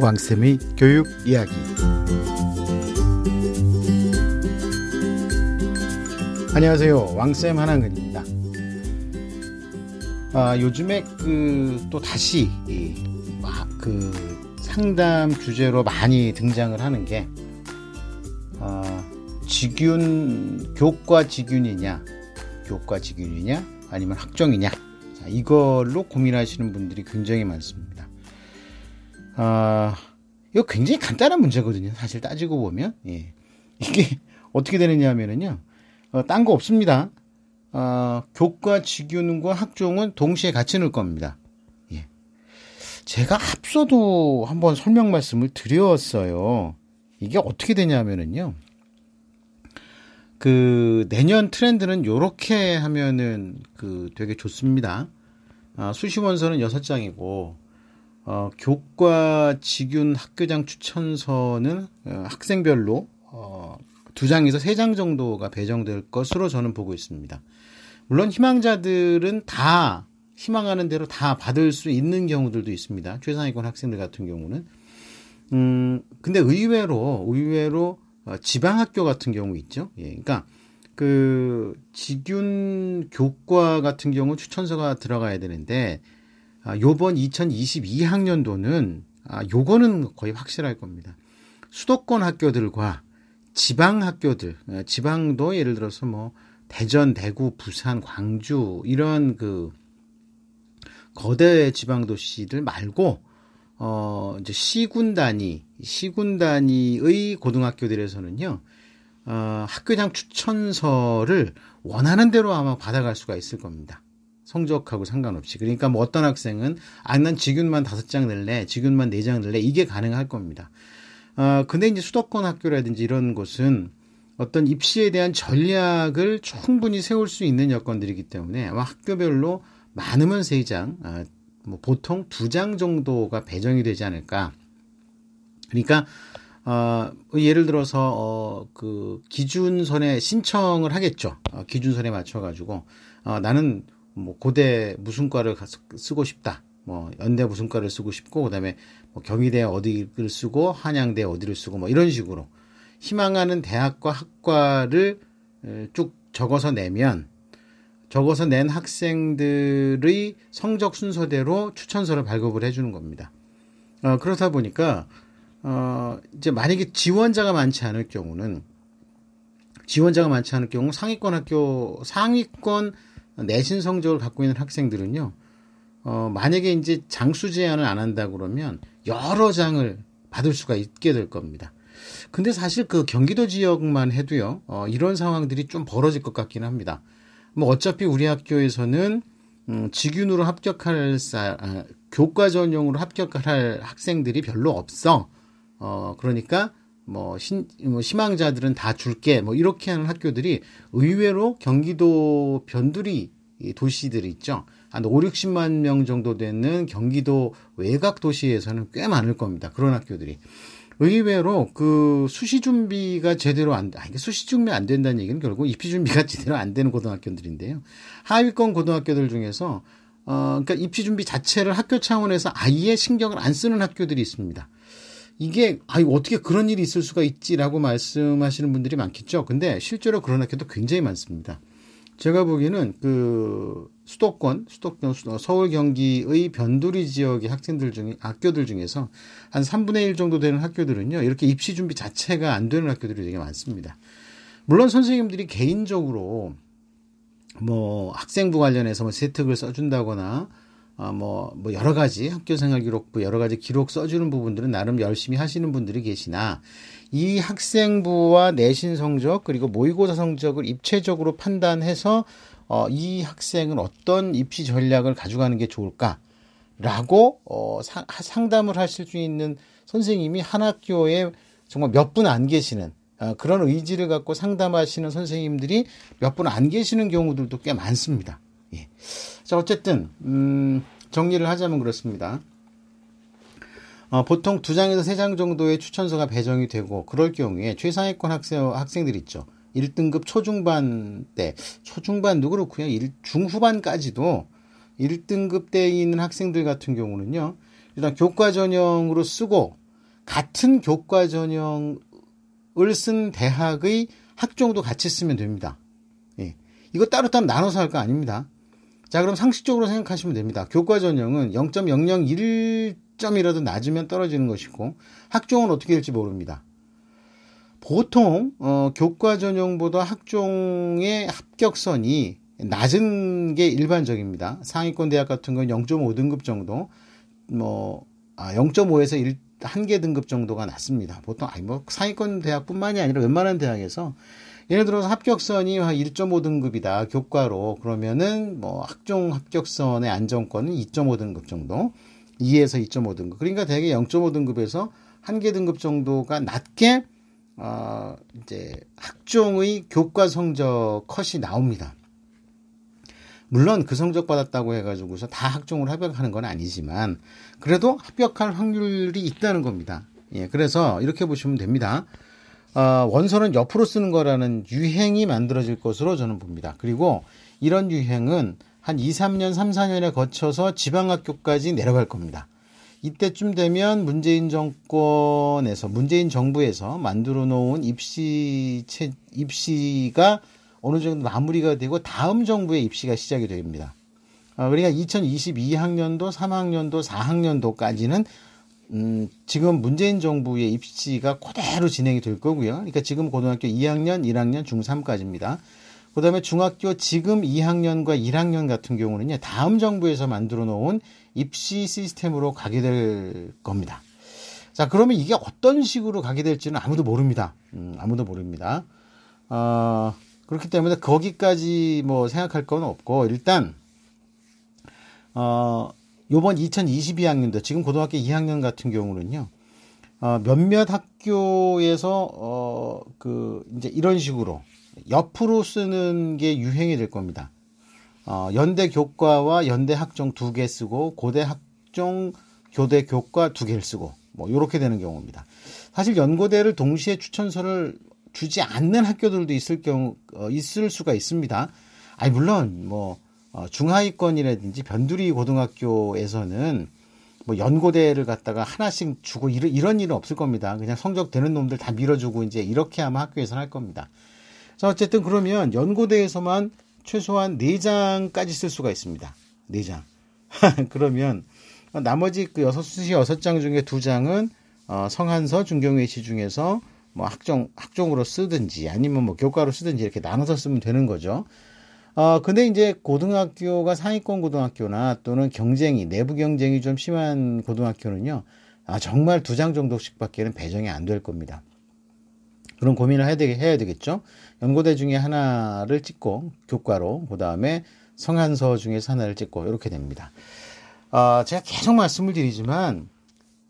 왕쌤의 교육 이야기. 안녕하세요. 왕쌤 한한근입니다. 아, 요즘에 그 또 다시 이, 그 상담 주제로 많이 등장을 하는 게 아, 직균 교과 직균이냐 교과 직균이냐 아니면 학종이냐. 자, 이걸로 고민하시는 분들이 굉장히 많습니다. 아, 이거 굉장히 간단한 문제거든요. 사실 따지고 보면. 예. 이게 어떻게 되느냐 하면은요. 어, 딴 거 없습니다. 어, 교과 직균과 학종은 동시에 같이 넣을 겁니다. 예. 제가 앞서도 한번 설명 말씀을 드렸어요. 이게 어떻게 되냐면은요. 그 내년 트렌드는 요렇게 하면은 그 되게 좋습니다. 아, 수시 원서는 6장이고 어, 교과 직윤 학교장 추천서는 어, 학생별로 어, 2장에서 3장 정도가 배정될 것으로 저는 보고 있습니다. 물론 희망자들은 다 희망하는 대로 다 받을 수 있는 경우들도 있습니다. 최상위권 학생들 같은 경우는. 음, 근데 의외로, 의외로 어, 지방학교 같은 경우 있죠. 예, 그러니까 그 직윤 교과 같은 경우 추천서가 들어가야 되는데 아, 요번 2022학년도는 아, 요거는 거의 확실할 겁니다. 수도권 학교들과 지방 학교들, 어, 지방도 예를 들어서 뭐 대전, 대구, 부산, 광주 이런 그 거대 지방 도시들 말고 어 이제 시군 단위, 시군 단위의 고등학교들에서는요. 어, 학교장 추천서를 원하는 대로 아마 받아갈 수가 있을 겁니다. 성적하고 상관없이. 그러니까 뭐 어떤 학생은 아, 난 지균만 다섯 장 낼래, 지균만 네 장 낼래 이게 가능할 겁니다. 어, 근데 이제 수도권 학교라든지 이런 곳은 어떤 입시에 대한 전략을 충분히 세울 수 있는 여건들이기 때문에 아마 학교별로 많으면 세 장, 아, 뭐 보통 두 장 정도가 배정이 되지 않을까. 그러니까 어, 예를 들어서 어, 그 기준선에 신청을 하겠죠. 어, 기준선에 맞춰 가지고 어, 나는 뭐 고대 무슨 과를 쓰고 싶다. 뭐 연대 무슨 과를 쓰고 싶고 그다음에 뭐 경희대 어디를 쓰고 한양대 어디를 쓰고 뭐 이런 식으로 희망하는 대학과 학과를 쭉 적어서 내면 적어서 낸 학생들의 성적 순서대로 추천서를 발급을 해주는 겁니다. 어, 그렇다 보니까 어, 이제 만약에 지원자가 많지 않을 경우는 지원자가 많지 않을 경우 상위권 학교 상위권 내신 성적을 갖고 있는 학생들은요. 어, 만약에 이제 장수 제한을 안 한다 그러면 여러 장을 받을 수가 있게 될 겁니다. 근데 사실 그 경기도 지역만 해도요. 어, 이런 상황들이 좀 벌어질 것 같기는 합니다. 뭐 어차피 우리 학교에서는 음, 직윤으로 합격할 사, 아, 교과 전용으로 합격할 학생들이 별로 없어. 어, 그러니까 뭐, 신, 뭐 희망자들은 다 줄게 뭐 이렇게 하는 학교들이 의외로 경기도 변두리 도시들 있죠. 한 5, 60만 명 정도 되는 경기도 외곽 도시에서는 꽤 많을 겁니다. 그런 학교들이. 의외로 그 수시 준비가 제대로 안, 아, 이게 수시 준비 안 된다는 얘기는 결국 입시 준비가 제대로 안 되는 고등학교들인데요. 하위권 고등학교들 중에서 어, 그러니까 입시 준비 자체를 학교 차원에서 아예 신경을 안 쓰는 학교들이 있습니다. 이게 아 이거 어떻게 그런 일이 있을 수가 있지라고 말씀하시는 분들이 많겠죠. 근데 실제로 그런 학교도 굉장히 많습니다. 제가 보기에는 그 수도권, 수도권, 서울 경기의 변두리 지역의 학생들 중에 학교들 중에서 한 3분의 1 정도 되는 학교들은요. 이렇게 입시 준비 자체가 안 되는 학교들이 되게 많습니다. 물론 선생님들이 개인적으로 뭐 학생부 관련해서 뭐 세특을 써준다거나 어, 뭐, 뭐, 여러 가지 학교 생활 기록부, 여러 가지 기록 써주는 부분들은 나름 열심히 하시는 분들이 계시나, 이 학생부와 내신 성적, 그리고 모의고사 성적을 입체적으로 판단해서, 어, 이 학생은 어떤 입시 전략을 가져가는 게 좋을까? 라고, 어, 사, 상담을 하실 수 있는 선생님이 한 학교에 정말 몇 분 안 계시는, 어, 그런 의지를 갖고 상담하시는 선생님들이 몇 분 안 계시는 경우들도 꽤 많습니다. 예. 자, 어쨌든, 음, 정리를 하자면 그렇습니다. 어, 보통 두 장에서 세 장 정도의 추천서가 배정이 되고, 그럴 경우에 최상위권 학생, 학생들 있죠. 1등급 초중반 때, 초중반도 그렇고요. 1, 중후반까지도 1등급 때에 있는 학생들 같은 경우는요. 일단 교과 전형으로 쓰고, 같은 교과 전형을 쓴 대학의 학종도 같이 쓰면 됩니다. 예. 이거 따로 따로 나눠서 할 거 아닙니다. 자, 그럼 상식적으로 생각하시면 됩니다. 교과 전형은 0.001점이라도 낮으면 떨어지는 것이고 학종은 어떻게 될지 모릅니다. 보통 어, 교과 전형보다 학종의 합격선이 낮은 게 일반적입니다. 상위권 대학 같은 건 0.5등급 정도, 뭐 아, 0.5에서 1, 한 개 등급 정도가 낮습니다. 보통 아니 뭐 상위권 대학뿐만이 아니라 웬만한 대학에서 예를 들어서 합격선이 한 1.5등급이다 교과로 그러면은 뭐 학종 합격선의 안정권은 2.5등급 정도 2에서 2.5등급 그러니까 대개 0.5등급에서 한 개 등급 정도가 낮게 어 이제 학종의 교과 성적 컷이 나옵니다. 물론 그 성적 받았다고 해가지고서 다 학종을 합격하는 건 아니지만 그래도 합격할 확률이 있다는 겁니다. 예, 그래서 이렇게 보시면 됩니다. 어, 원서는 옆으로 쓰는 거라는 유행이 만들어질 것으로 저는 봅니다. 그리고 이런 유행은 한 2, 3년, 3, 4년에 거쳐서 지방학교까지 내려갈 겁니다. 이때쯤 되면 문재인 정권에서, 문재인 정부에서 만들어 놓은 입시, 입시가 어느 정도 마무리가 되고 다음 정부의 입시가 시작이 됩니다. 어, 그러니까 2022학년도, 3학년도, 4학년도까지는 음, 지금 문재인 정부의 입시가 그대로 진행이 될 거고요. 그러니까 지금 고등학교 2학년, 1학년, 중3까지입니다. 그 다음에 중학교 지금 2학년과 1학년 같은 경우는요, 다음 정부에서 만들어 놓은 입시 시스템으로 가게 될 겁니다. 자, 그러면 이게 어떤 식으로 가게 될지는 아무도 모릅니다. 음, 아무도 모릅니다. 어, 그렇기 때문에 거기까지 뭐 생각할 건 없고, 일단, 어, 요번 2022학년도 지금 고등학교 2학년 같은 경우는요. 어, 몇몇 학교에서 어, 그 이제 이런 식으로 옆으로 쓰는 게 유행이 될 겁니다. 어, 연대 교과와 연대 학종 두 개 쓰고 고대 학종 교대 교과 두 개를 쓰고 뭐 이렇게 되는 경우입니다. 사실 연고대를 동시에 추천서를 주지 않는 학교들도 있을 경우 어, 있을 수가 있습니다. 아니 물론 뭐 어, 중하위권이라든지 변두리 고등학교에서는 뭐 연고대를 갖다가 하나씩 주고 이런, 이런 일은 없을 겁니다. 그냥 성적 되는 놈들 다 밀어주고 이제 이렇게 하면 학교에서는 할 겁니다. 자, 어쨌든 그러면 연고대에서만 최소한 4장까지 쓸 수가 있습니다. 4장. 그러면 나머지 그 6시 6장 중에 2장은 어, 성한서 중경외시 중에서 뭐 학종, 학종으로 쓰든지 아니면 뭐 교과로 쓰든지 이렇게 나눠서 쓰면 되는 거죠. 어, 근데 이제 고등학교가 상위권 고등학교나 또는 경쟁이, 내부 경쟁이 좀 심한 고등학교는요, 아, 정말 두 장 정도씩 밖에는 배정이 안 될 겁니다. 그런 고민을 해야, 되게, 해야 되겠죠. 연고대 중에 하나를 찍고, 교과로, 그 다음에 성한서 중에서 하나를 찍고, 이렇게 됩니다. 아, 제가 계속 말씀을 드리지만,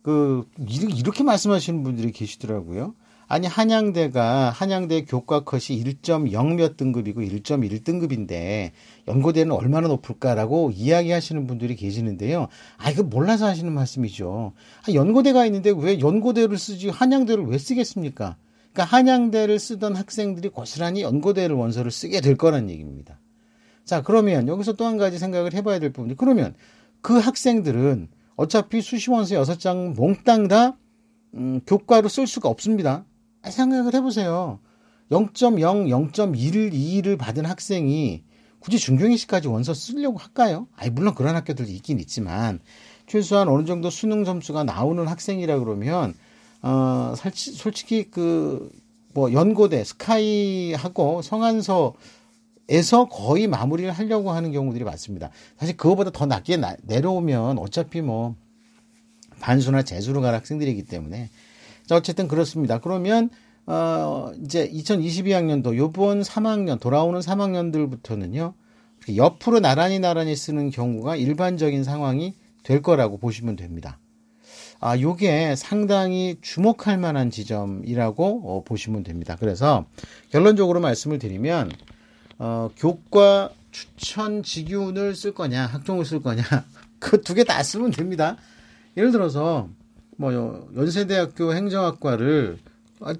그, 이렇게 말씀하시는 분들이 계시더라고요. 아니 한양대가 한양대 교과 컷이 1.0몇 등급이고 1.1등급인데 연고대는 얼마나 높을까라고 이야기하시는 분들이 계시는데요. 아 이거 몰라서 하시는 말씀이죠. 아, 연고대가 있는데 왜 연고대를 쓰지 한양대를 왜 쓰겠습니까? 그러니까 한양대를 쓰던 학생들이 고스란히 연고대를 원서를 쓰게 될 거란 얘기입니다. 자 그러면 여기서 또 한 가지 생각을 해봐야 될 부분이 그러면 그 학생들은 어차피 수시원서 6장 몽땅 다 음, 교과로 쓸 수가 없습니다. 생각을 해보세요. 0.0, 0.12를 받은 학생이 굳이 중경이시까지 원서 쓰려고 할까요? 아니, 물론 그런 학교들도 있긴 있지만, 최소한 어느 정도 수능 점수가 나오는 학생이라 그러면, 어, 솔직히 그, 뭐, 연고대, 스카이하고 성안서 에서 거의 마무리를 하려고 하는 경우들이 많습니다. 사실 그거보다 더 낮게 나, 내려오면 어차피 뭐, 반수나 재수로 갈 학생들이기 때문에 자, 어쨌든 그렇습니다. 그러면 어 이제 2022학년도 요번 3학년 돌아오는 3학년들부터는요. 옆으로 나란히 나란히 쓰는 경우가 일반적인 상황이 될 거라고 보시면 됩니다. 아, 요게 상당히 주목할 만한 지점이라고 어, 보시면 됩니다. 그래서 결론적으로 말씀을 드리면 어, 교과 추천 직윤을 쓸 거냐, 학종을 쓸 거냐, 그 두 개 다 쓰면 됩니다. 예를 들어서 뭐 연세대학교 행정학과를 아,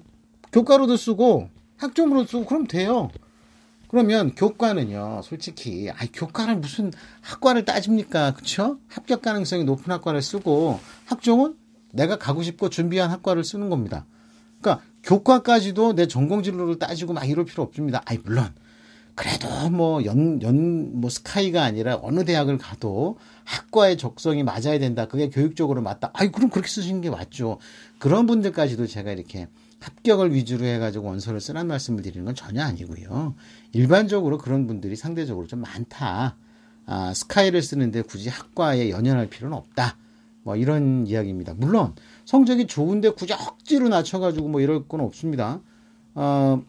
교과로도 쓰고 학종으로 쓰고 그럼 돼요. 그러면 교과는요, 솔직히, 아, 교과를 무슨 학과를 따집니까? 그쵸? 합격 가능성이 높은 학과를 쓰고, 학종은 내가 가고 싶고 준비한 학과를 쓰는 겁니다. 그러니까 교과까지도 내 전공 진로를 따지고 막 이럴 필요 없습니다. 아이 물론 그래도 뭐 연 연 뭐 스카이가 아니라 어느 대학을 가도 학과의 적성이 맞아야 된다. 그게 교육적으로 맞다. 아이 그럼 그렇게 쓰시는 게 맞죠. 그런 분들까지도 제가 이렇게 합격을 위주로 해가지고 원서를 쓰란 말씀을 드리는 건 전혀 아니고요. 일반적으로 그런 분들이 상대적으로 좀 많다. 아, 스카이를 쓰는데 굳이 학과에 연연할 필요는 없다. 뭐 이런 이야기입니다. 물론 성적이 좋은데 굳이 억지로 낮춰가지고 뭐 이럴 건 없습니다. 어,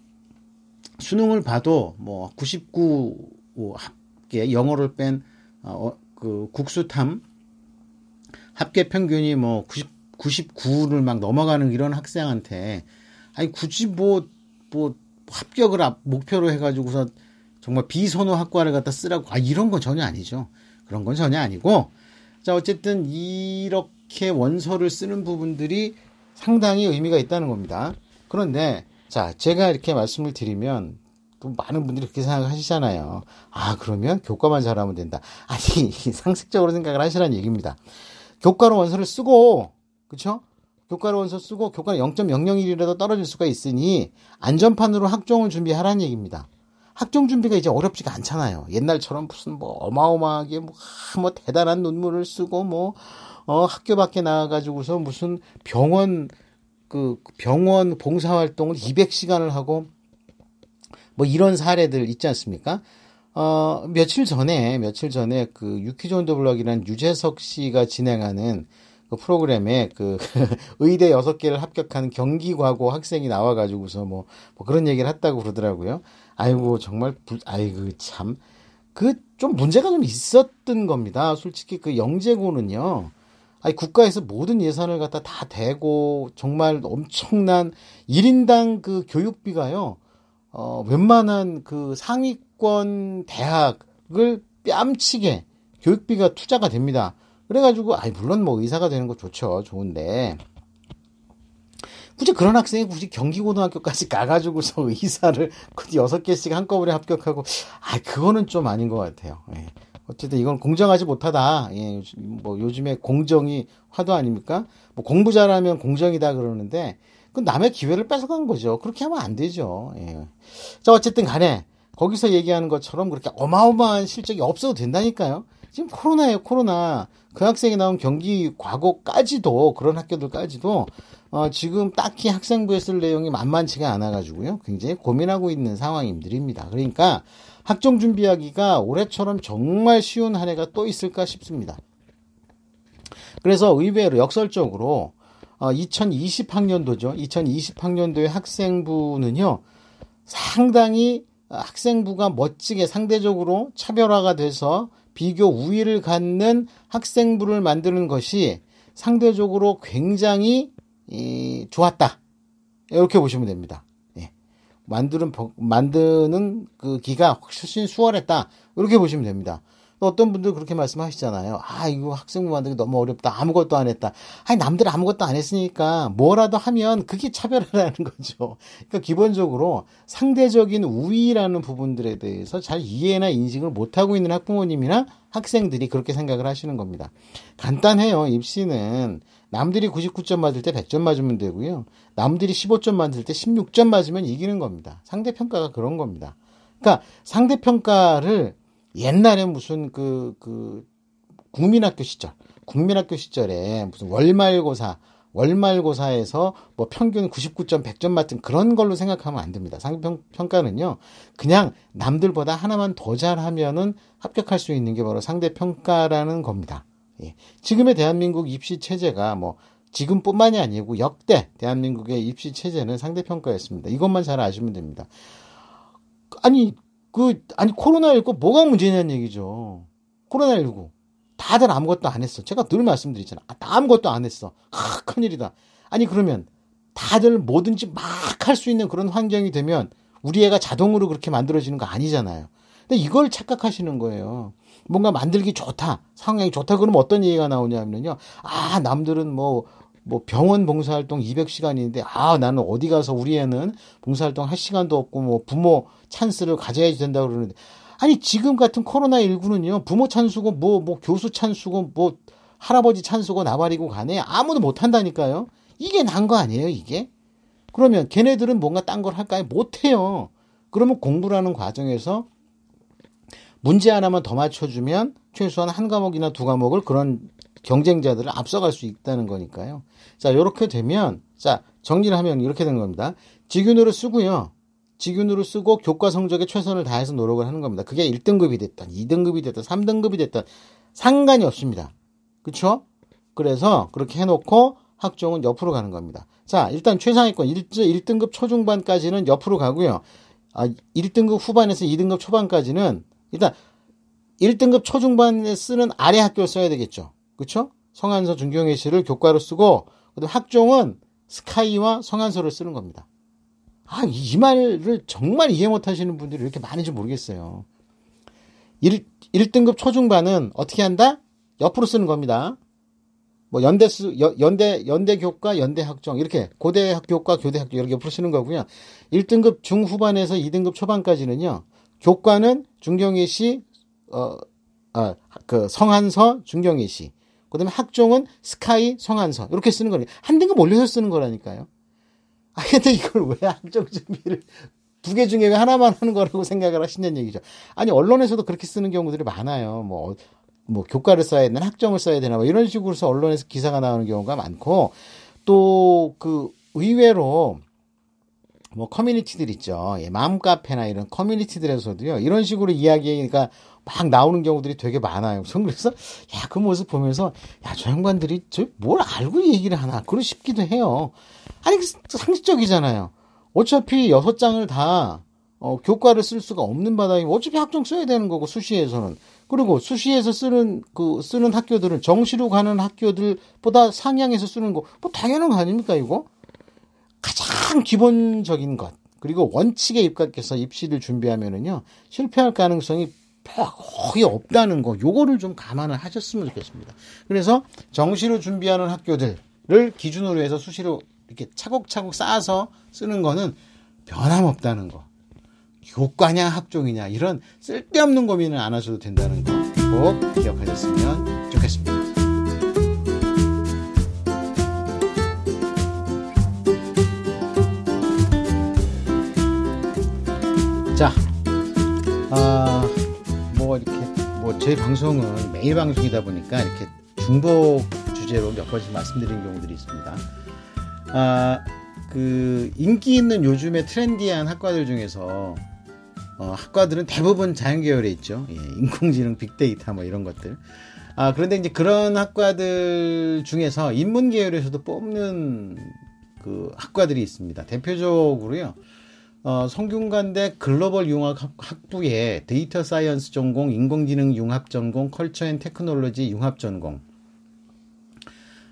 수능을 봐도 뭐 99 합계 영어를 뺀 어, 그 국수탐 합계 평균이 뭐 90, 99를 막 넘어가는 이런 학생한테 아니 굳이 뭐뭐 뭐 합격을 목표로 해가지고서 정말 비선호 학과를 갖다 쓰라고 아 이런 건 전혀 아니죠. 그런 건 전혀 아니고 자 어쨌든 이렇게 원서를 쓰는 부분들이 상당히 의미가 있다는 겁니다. 그런데 자 제가 이렇게 말씀을 드리면 또 많은 분들이 그렇게 생각하시잖아요. 아 그러면 교과만 잘하면 된다. 아니 상식적으로 생각을 하시라는 얘기입니다. 교과로 원서를 쓰고 그렇죠? 교과로 원서 쓰고 교과 0.001이라도 떨어질 수가 있으니 안전판으로 학종을 준비하라는 얘기입니다. 학종 준비가 이제 어렵지가 않잖아요. 옛날처럼 무슨 뭐 어마어마하게 뭐, 뭐 대단한 논문을 쓰고 뭐, 어, 학교 밖에 나와가지고서 무슨 병원, 그 병원 봉사활동을 200시간을 하고 뭐 이런 사례들 있지 않습니까? 어, 며칠 전에, 며칠 전에 그 유 퀴즈 온 더 블럭이라는 유재석 씨가 진행하는 그 프로그램에 그 의대 여섯 개를 합격한 경기과고 학생이 나와가지고서 뭐, 뭐 그런 얘기를 했다고 그러더라고요. 아이고 정말 부, 아이고 참 그 좀 문제가 좀 있었던 겁니다. 솔직히 그 영재고는요. 아니 국가에서 모든 예산을 갖다 다 대고 정말 엄청난 1인당 그 교육비가요. 어 웬만한 그 상위권 대학을 뺨치게 교육비가 투자가 됩니다. 그래가지고 아이 물론 뭐 의사가 되는 거 좋죠. 좋은데 굳이 그런 학생이 굳이 경기고등학교까지 가가지고서 의사를 그 여섯 개씩 한꺼번에 합격하고, 아, 그거는 좀 아닌 것 같아요. 예. 어쨌든 이건 공정하지 못하다. 예, 뭐 요즘에 공정이 화두 아닙니까? 뭐 공부 잘하면 공정이다 그러는데, 그 남의 기회를 뺏어간 거죠. 그렇게 하면 안 되죠. 예. 자, 어쨌든 간에, 거기서 얘기하는 것처럼 그렇게 어마어마한 실적이 없어도 된다니까요. 지금 코로나예요, 코로나. 그 학생이 나온 경기 과거까지도, 그런 학교들까지도 어, 지금 딱히 학생부에 쓸 내용이 만만치가 않아가지고요. 굉장히 고민하고 있는 상황임들입니다. 그러니까 학종 준비하기가 올해처럼 정말 쉬운 한 해가 또 있을까 싶습니다. 그래서 의외로 역설적으로 어, 2020학년도죠. 2020학년도의 학생부는요. 상당히 학생부가 멋지게 상대적으로 차별화가 돼서 비교 우위를 갖는 학생부를 만드는 것이 상대적으로 굉장히 이, 좋았다. 이렇게 보시면 됩니다. 예. 만드는, 만드는 그 기가 훨씬 수월했다. 이렇게 보시면 됩니다. 어떤 분들 그렇게 말씀하시잖아요. 아, 이거 학생부 만들기 너무 어렵다. 아무것도 안 했다. 아니, 남들 아무것도 안 했으니까 뭐라도 하면 그게 차별화라는 거죠. 그러니까 기본적으로 상대적인 우위라는 부분들에 대해서 잘 이해나 인식을 못하고 있는 학부모님이나 학생들이 그렇게 생각을 하시는 겁니다. 간단해요. 입시는 남들이 99점 맞을 때 100점 맞으면 되고요. 남들이 15점 맞을 때 16점 맞으면 이기는 겁니다. 상대평가가 그런 겁니다. 그러니까 상대평가를 옛날에 무슨 그, 그, 국민학교 시절, 국민학교 시절에 무슨 월말고사, 월말고사에서 뭐 평균 99점, 100점 맞은 그런 걸로 생각하면 안 됩니다. 상대평가는요, 그냥 남들보다 하나만 더 잘하면은 합격할 수 있는 게 바로 상대평가라는 겁니다. 예. 지금의 대한민국 입시 체제가 뭐 지금뿐만이 아니고 역대 대한민국의 입시 체제는 상대평가였습니다. 이것만 잘 아시면 됩니다. 아니 그 아니 코로나19 뭐가 문제냐는 얘기죠. 코로나19 다들 아무것도 안 했어. 제가 늘 말씀드리잖아. 아, 아무것도 안 했어. 아, 큰일이다. 아니 그러면 다들 뭐든지 막 할 수 있는 그런 환경이 되면 우리 애가 자동으로 그렇게 만들어지는 거 아니잖아요. 근데 이걸 착각하시는 거예요. 뭔가 만들기 좋다. 상황이 좋다. 그러면 어떤 얘기가 나오냐면요. 아, 남들은 뭐, 뭐 병원 봉사활동 200시간인데, 아, 나는 어디 가서 우리 애는 봉사활동 할 시간도 없고, 뭐 부모 찬스를 가져야 된다 그러는데, 아니, 지금 같은 코로나 19는요, 부모 찬스고, 뭐, 뭐 교수 찬스고, 뭐, 할아버지 찬수고 나발이고 간에 아무도 못 한다니까요. 이게 난 거 아니에요, 이게? 그러면 걔네들은 뭔가 딴 걸 할까요? 못 해요. 그러면 공부라는 과정에서 문제 하나만 더 맞춰주면 최소한 한 과목이나 두 과목을 그런 경쟁자들을 앞서갈 수 있다는 거니까요. 자, 이렇게 되면, 자, 정리를 하면 이렇게 된 겁니다. 직윤으로 쓰고요. 직윤으로 쓰고 교과 성적에 최선을 다해서 노력을 하는 겁니다. 그게 1등급이 됐던, 2등급이 됐던, 3등급이 됐던 상관이 없습니다. 그쵸? 그래서 그렇게 해놓고 학종은 옆으로 가는 겁니다. 자, 일단 최상위권 1, 1등급 초중반까지는 옆으로 가고요. 아, 1등급 후반에서 2등급 초반까지는 일단 1등급 초중반에 쓰는 아래 학교를 써야 되겠죠. 그쵸? 성한서 중경예시를 교과로 쓰고 그다음 학종은 스카이와 성한서를 쓰는 겁니다. 아, 이 말을 정말 이해 못 하시는 분들이 이렇게 많은지 모르겠어요. 1, 1등급 초중반은 어떻게 한다? 옆으로 쓰는 겁니다. 뭐 연대 수 연대 연대 교과 연대 학종 이렇게 고대 교과 교대 학종 이렇게 옆으로 쓰는 거고요. 1등급 중후반에서 2등급 초반까지는요. 교과는 중경희 씨, 어, 아, 그 성한서 중경희 씨. 그 다음에 학종은 스카이 성한서 이렇게 쓰는 거니까 한 등급 올려서 쓰는 거라니까요. 아 근데 이걸 왜 학종 준비를 두 개 중에 왜 하나만 하는 거라고 생각을 하신다는 얘기죠. 아니 언론에서도 그렇게 쓰는 경우들이 많아요. 뭐 뭐 교과를 써야 되나 학점을 써야 되나 뭐 이런 식으로서 언론에서 기사가 나오는 경우가 많고 또 그 의외로 뭐 커뮤니티들 있죠. 예, 마음 카페나 이런 커뮤니티들에서도요. 이런 식으로 이야기가 막 나오는 경우들이 되게 많아요. 그래서 야 그 모습 보면서 야 저 양반들이 저 뭘 알고 얘기를 하나 그러 싶기도 해요. 아니 그 상식적이잖아요. 어차피 여섯 장을 다 어, 교과를 쓸 수가 없는 바닥에 어차피 학종 써야 되는 거고 수시에서는 그리고 수시에서 쓰는 그 쓰는 학교들은 정시로 가는 학교들보다 상향해서 쓰는 거 뭐 당연한 거 아닙니까 이거? 가장 기본적인 것 그리고 원칙에 입각해서 입시를 준비하면은요 실패할 가능성이 거의 없다는 거 요거를 좀 감안을 하셨으면 좋겠습니다. 그래서 정시로 준비하는 학교들을 기준으로 해서 수시로 이렇게 차곡차곡 쌓아서 쓰는 거는 변함없다는 거. 교과냐 학종이냐 이런 쓸데없는 고민을 안 하셔도 된다는 거 꼭 기억하셨으면 좋겠습니다. 자, 아, 뭐 이렇게 뭐제 방송은 매일 방송이다 보니까 이렇게 중복 주제로 몇 번씩 말씀드린 경우들이 있습니다. 아, 그 인기 있는 요즘의 트렌디한 학과들 중에서 어, 학과들은 대부분 자연 계열에 있죠. 예, 인공지능, 빅데이터 뭐 이런 것들. 아, 그런데 이제 그런 학과들 중에서 인문 계열에서도 뽑는 그 학과들이 있습니다. 대표적으로요. 어, 성균관대 글로벌 융합 학부에 data science 전공, 인공지능 융합 전공, culture and technology 융합 전공.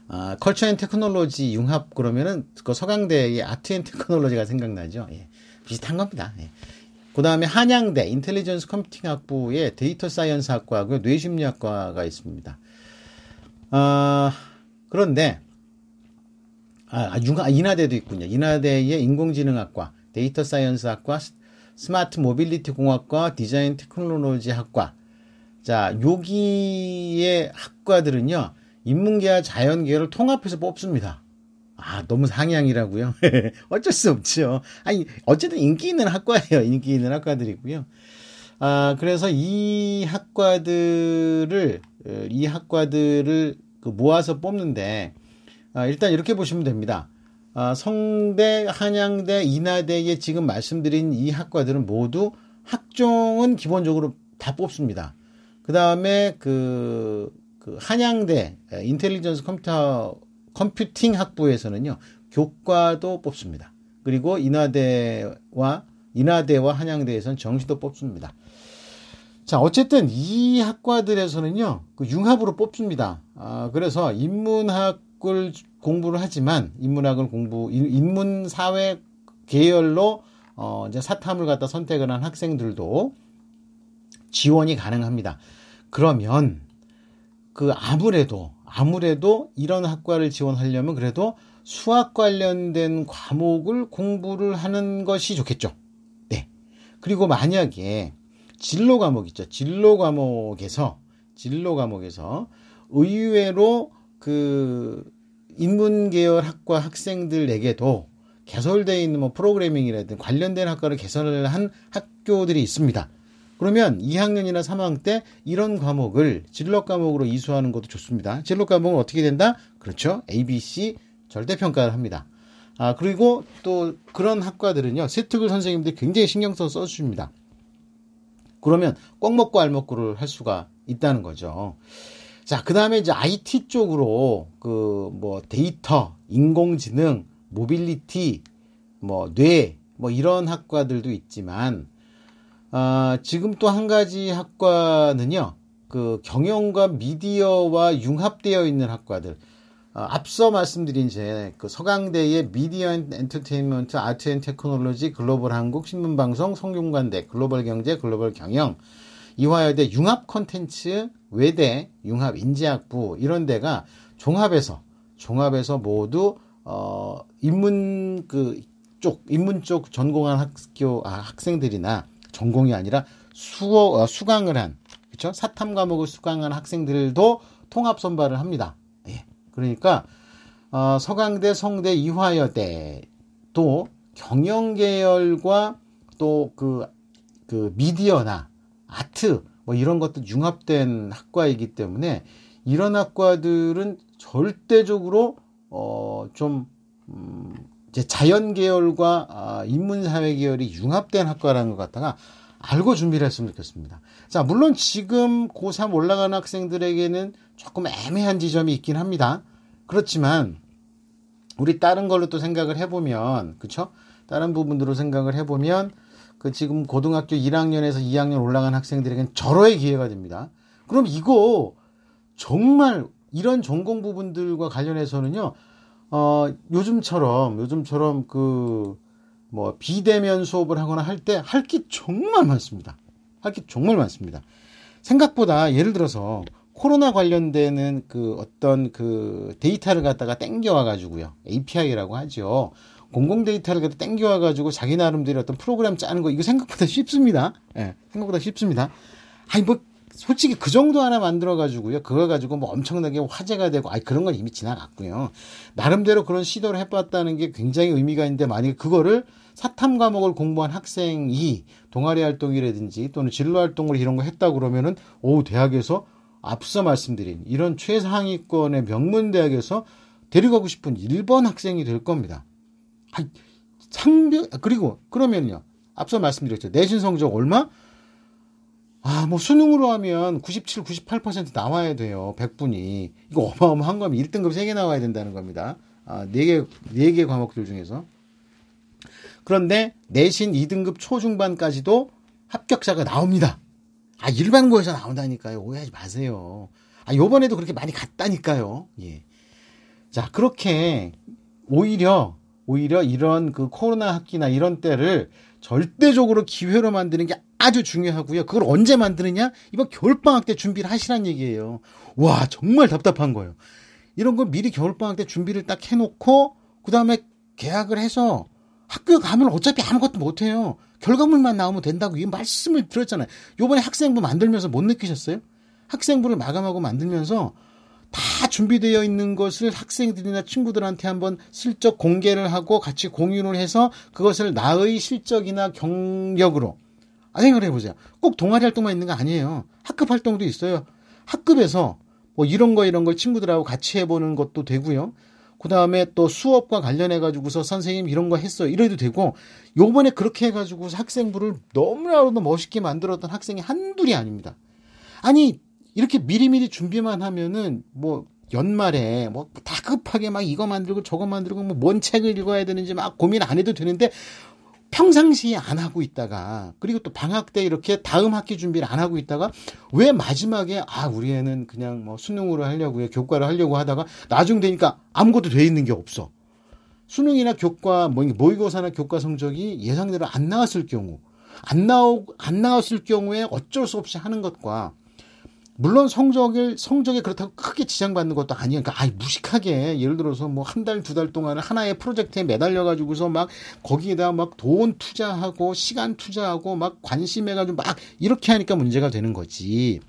아, culture and technology 융합 그러면은 그 서강대의 art and technology가 생각나죠. 예. 비슷한 겁니다. 예. 그 다음에 한양대 intelligence computing 학부에 data science 학과하고 뇌심리학과가 있습니다. 아, 그런데, 아, 융, 아, 인하대도 있군요. 인하대의 인공지능학과, data science 학과, smart mobility 공학과, design technology 학과. 자, 여기의 학과들은요, 인문계와 자연계를 통합해서 뽑습니다. 아, 너무 상향이라고요? 어쩔 수 없죠. 아니, 어쨌든 인기 있는 학과예요. 인기 있는 학과들이고요. 아, 그래서 이 학과들을, 이 학과들을 그 모아서 뽑는데, 아, 일단 이렇게 보시면 됩니다. 아, 성대, 한양대, 인하대에 지금 말씀드린 이 학과들은 모두 학종은 기본적으로 다 뽑습니다. 그 다음에 그, 그 한양대, 인텔리전스 컴퓨터 컴퓨팅 학부에서는요, 교과도 뽑습니다. 그리고 인하대와, 인하대와 한양대에서는 정시도 뽑습니다. 자, 어쨌든 이 학과들에서는요, 그 융합으로 뽑습니다. 아, 그래서 인문학을 공부를 하지만, 인문학을 공부, 인문 사회 계열로, 어, 이제 사탐을 갖다 선택을 한 학생들도 지원이 가능합니다. 그러면, 그 아무래도 아무래도 이런 학과를 지원하려면 그래도 수학 관련된 과목을 공부를 하는 것이 좋겠죠. 네. 그리고 만약에 진로 과목 있죠. 진로 과목에서 진로 과목에서 의외로 그 인문계열 학과 학생들에게도 개설되어 있는 뭐 프로그래밍이라든 관련된 학과를 개설을 한 학교들이 있습니다. 그러면 2학년이나 3학년 때 이런 과목을 진로 과목으로 이수하는 것도 좋습니다. 진로 과목은 어떻게 된다? 그렇죠. ABC 절대평가를 합니다. 아, 그리고 또 그런 학과들은요, 세특을 선생님들이 굉장히 신경 써서 써줍니다. 그러면 꿩 먹고 알 먹고를 할 수가 있다는 거죠. 자, 그 다음에 이제 IT 쪽으로 그 뭐 데이터, 인공지능, 모빌리티, 뭐 뇌, 뭐 이런 학과들도 있지만, 아, 지금 또 한 가지 학과는요, 그 경영과 미디어와 융합되어 있는 학과들. 어, 앞서 말씀드린 제 그 서강대의 media and entertainment art and technology 글로벌 한국 신문방송 성균관대 글로벌 경제 글로벌 경영 이화여대 융합 콘텐츠 외대 융합 인재학부 이런 데가 종합해서 종합해서 모두 어 인문 그 쪽 인문 쪽 전공한 학교 아, 학생들이나 전공이 아니라 수어 어, 수강을 한 그렇죠 사탐 과목을 수강한 학생들도 통합 선발을 합니다. 그러니까 어, 서강대, 성대, 이화여대 또 경영 계열과 또그그 미디어나 아트 뭐 이런 것도 융합된 학과이기 때문에 이런 학과들은 절대적으로 어좀 음, 이제 자연 계열과 아, 인문 사회 계열이 융합된 학과라는 것 갖다가 알고 준비를 했으면 좋겠습니다. 자, 물론 지금 고3 올라가는 학생들에게는 조금 애매한 지점이 있긴 합니다. 그렇지만 우리 다른 걸로 또 생각을 해보면 그쵸? 다른 부분으로 생각을 해보면 그 지금 고등학교 1학년에서 2학년 올라간 학생들에게는 절호의 기회가 됩니다. 그럼 이거 정말 이런 전공 부분들과 관련해서는요, 어, 요즘처럼, 요즘처럼 그, 뭐, 비대면 수업을 하거나 할 때 할 게 정말 많습니다. 할 게 정말 많습니다. 생각보다 예를 들어서 코로나 관련되는 그 어떤 그 데이터를 갖다가 땡겨와 가지고요. API라고 하죠. 공공 데이터를 갖다 땡겨와 가지고 자기 나름대로 어떤 프로그램 짜는 거 이거 생각보다 쉽습니다. 예. 네, 생각보다 쉽습니다. 아니 뭐 솔직히 그 정도 하나 만들어 가지고요. 그거 가지고 뭐 엄청나게 화제가 되고 아니 그런 건 이미 지나갔고요. 나름대로 그런 시도를 해 봤다는 게 굉장히 의미가 있는데 만약에 그거를 사탐 과목을 공부한 학생이 동아리 활동이라든지 또는 진로 활동을 이런 거 했다 그러면은 오 대학에서 앞서 말씀드린 이런 최상위권의 명문 대학에서 데려가고 싶은 1번 학생이 될 겁니다. 상대, 그리고, 그러면요. 앞서 말씀드렸죠. 내신 성적 얼마? 아, 뭐 수능으로 하면 97, 98% 나와야 돼요. 100분이. 이거 어마어마한 거면 1등급 3개 나와야 된다는 겁니다. 아, 4개, 4개 과목들 중에서. 그런데 내신 2등급 초중반까지도 합격자가 나옵니다. 아, 일반고에서 나온다니까요. 오해하지 마세요. 아, 요번에도 그렇게 많이 갔다니까요. 예. 자, 그렇게 오히려, 오히려 이런 그 코로나 학기나 이런 때를 절대적으로 기회로 만드는 게 아주 중요하고요. 그걸 언제 만드느냐? 이번 겨울방학 때 준비를 하시란 얘기예요. 와, 정말 답답한 거예요. 이런 거 미리 겨울방학 때 준비를 딱 해놓고, 그 다음에 계약을 해서 학교 가면 어차피 아무것도 못해요. 결과물만 나오면 된다고 이 말씀을 드렸잖아요. 요번에 학생부 만들면서 못 느끼셨어요? 학생부를 마감하고 만들면서 다 준비되어 있는 것을 학생들이나 친구들한테 한번 슬쩍 공개를 하고 같이 공유를 해서 그것을 나의 실적이나 경력으로 아, 생각을 해보세요. 꼭 동아리 활동만 있는 거 아니에요. 학급 활동도 있어요. 학급에서 뭐 이런 거 이런 걸 친구들하고 같이 해보는 것도 되고요. 그 다음에 또 수업과 관련해가지고서 선생님 이런 거 했어요. 이래도 되고, 요번에 그렇게 해가지고 학생부를 너무나도 멋있게 만들었던 학생이 한둘이 아닙니다. 아니, 이렇게 미리미리 준비만 하면은 뭐 연말에 뭐 다 급하게 막 이거 만들고 저거 만들고 뭐 뭔 책을 읽어야 되는지 막 고민 안 해도 되는데 평상시에 안 하고 있다가 그리고 또 방학 때 이렇게 다음 학기 준비를 안 하고 있다가 왜 마지막에 아 우리 애는 그냥 뭐 수능으로 하려고 해 교과를 하려고 하다가 나중 되니까 아무것도 돼 있는 게 없어. 수능이나 교과 뭐 모의고사나 교과 성적이 예상대로 안 나왔을 경우 안 나오 안 나왔을 경우에 어쩔 수 없이 하는 것과 물론 성적을 성적에 그렇다고 크게 지장받는 것도 아니에요. 그러니까 아이 무식하게 예를 들어서 뭐 한 달두달 동안 하나의 프로젝트에 매달려 가지고서 막 거기에다 막 돈 투자하고 시간 투자하고 막 관심해 가지고 막 이렇게 하니까 문제가 되는 거지.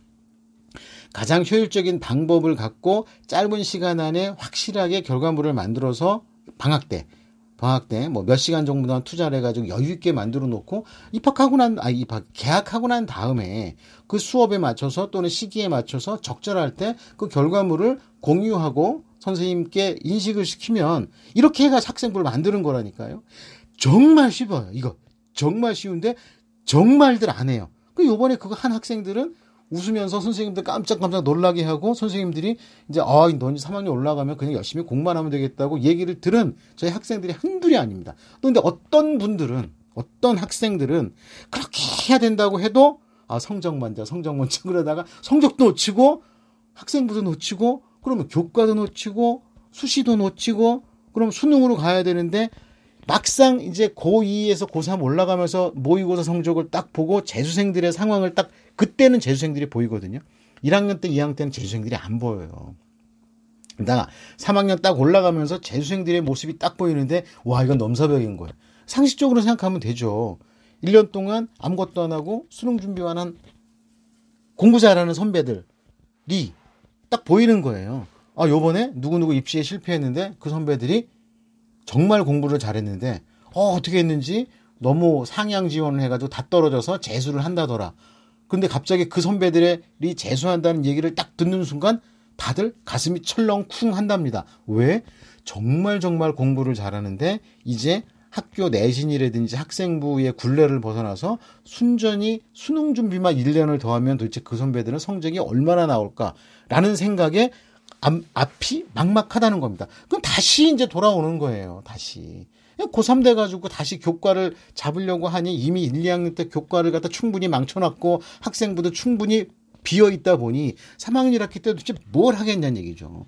가장 효율적인 방법을 갖고 짧은 시간 안에 확실하게 결과물을 만들어서 방학 때 방학 때 뭐 몇 시간 정도만 투자를 해가지고 여유 있게 만들어 놓고 입학하고 난, 아, 입학, 계약하고 난 다음에 그 수업에 맞춰서 또는 시기에 맞춰서 적절할 때 그 결과물을 공유하고 선생님께 인식을 시키면 이렇게 해가 학생부를 만드는 거라니까요. 정말 쉬워요. 이거. 정말 쉬운데 정말들 안 해요. 그 요번에 그거 한 학생들은 웃으면서 선생님들 깜짝깜짝 놀라게 하고 선생님들이 이제 아, 너 이제 3학년 올라가면 그냥 열심히 공부만 하면 되겠다고 얘기를 들은 저희 학생들이 한둘이 아닙니다. 또 근데 어떤 분들은 어떤 학생들은 그렇게 해야 된다고 해도 아, 성적만 자, 성적만 자 그러다가 성적도 놓치고 학생부도 놓치고 그러면 교과도 놓치고 수시도 놓치고 그럼 수능으로 가야 되는데 막상 이제 고2에서 고3 올라가면서 모의고사 성적을 딱 보고 재수생들의 상황을 딱 그때는 재수생들이 보이거든요. 1학년 때, 2학년 때는 재수생들이 안 보여요. 그러다가 3학년 딱 올라가면서 재수생들의 모습이 딱 보이는데 와 이건 넘사벽인 거예요. 상식적으로 생각하면 되죠. 1년 동안 아무것도 안 하고 수능 준비만 한 공부 잘하는 선배들이 딱 보이는 거예요. 아, 요번에 누구누구 입시에 실패했는데 그 선배들이 정말 공부를 잘했는데 어, 어떻게 했는지 너무 상향 지원을 해가지고 다 떨어져서 재수를 한다더라. 근데 갑자기 그 선배들이 재수한다는 얘기를 딱 듣는 순간 다들 가슴이 철렁쿵 한답니다. 왜? 정말 정말 공부를 잘하는데 이제 학교 내신이라든지 학생부의 굴레를 벗어나서 순전히 수능 준비만 1년을 더하면 도대체 그 선배들은 성적이 얼마나 나올까라는 생각에 앞, 앞이 막막하다는 겁니다. 그럼 다시 이제 돌아오는 거예요. 다시. 고3 돼가지고 다시 교과를 잡으려고 하니 이미 1, 2학년 때 교과를 갖다 충분히 망쳐놨고 학생부도 충분히 비어 있다 보니 3학년 1학기 때 도대체 뭘 하겠냐는 얘기죠.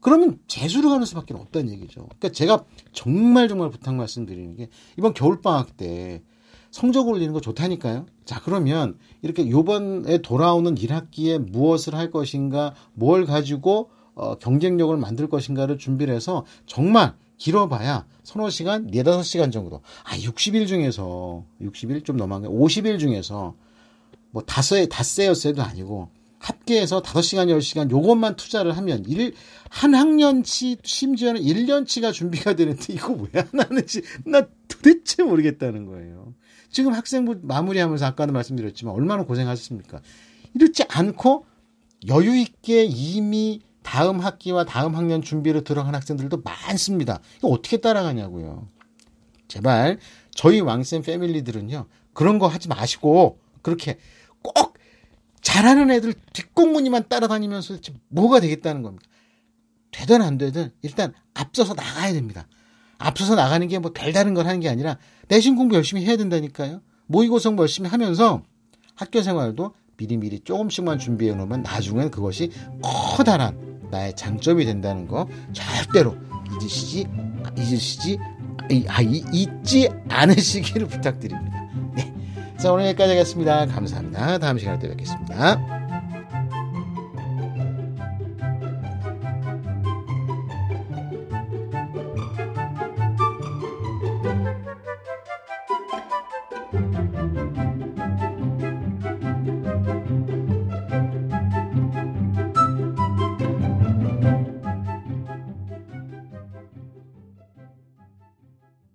그러면 재수를 가는 수밖에 없다는 얘기죠. 그러니까 제가 정말 정말 부탁 말씀드리는 게 이번 겨울방학 때 성적 올리는 거 좋다니까요. 자, 그러면 이렇게 요번에 돌아오는 1학기에 무엇을 할 것인가, 뭘 가지고 어, 경쟁력을 만들 것인가를 준비를 해서 정말 길어봐야 서너 시간, 네다섯 시간 정도. 아, 60일 중에서, 60일 좀 넘어간 게 50일 중에서 뭐 다섯, 닷새였어도 아니고 합계해서 5시간, 10시간 요것만 투자를 하면 일, 한 학년치, 심지어는 1년치가 준비가 되는데 이거 왜 안 하는지 나 도대체 모르겠다는 거예요. 지금 학생부 마무리하면서 아까도 말씀드렸지만 얼마나 고생하셨습니까? 이렇지 않고 여유 있게 이미 다음 학기와 다음 학년 준비로 들어간 학생들도 많습니다. 이거 어떻게 따라가냐고요. 제발 저희 왕쌤 패밀리들은요. 그런 거 하지 마시고 그렇게 꼭 잘하는 애들 뒷공무니만 따라다니면서 뭐가 되겠다는 겁니다. 되든 안 되든 일단 앞서서 나가야 됩니다. 앞서서 나가는 게 뭐 별다른 걸 하는 게 아니라 내신 공부 열심히 해야 된다니까요. 모의고사 열심히 하면서 학교 생활도 미리미리 조금씩만 준비해 놓으면 나중엔 그것이 커다란 나의 장점이 된다는 거 절대로 잊으시지 잊으시지 아, 잊지 않으시기를 부탁드립니다. 네. 자 오늘 여기까지 하겠습니다. 감사합니다. 다음 시간에 또 뵙겠습니다.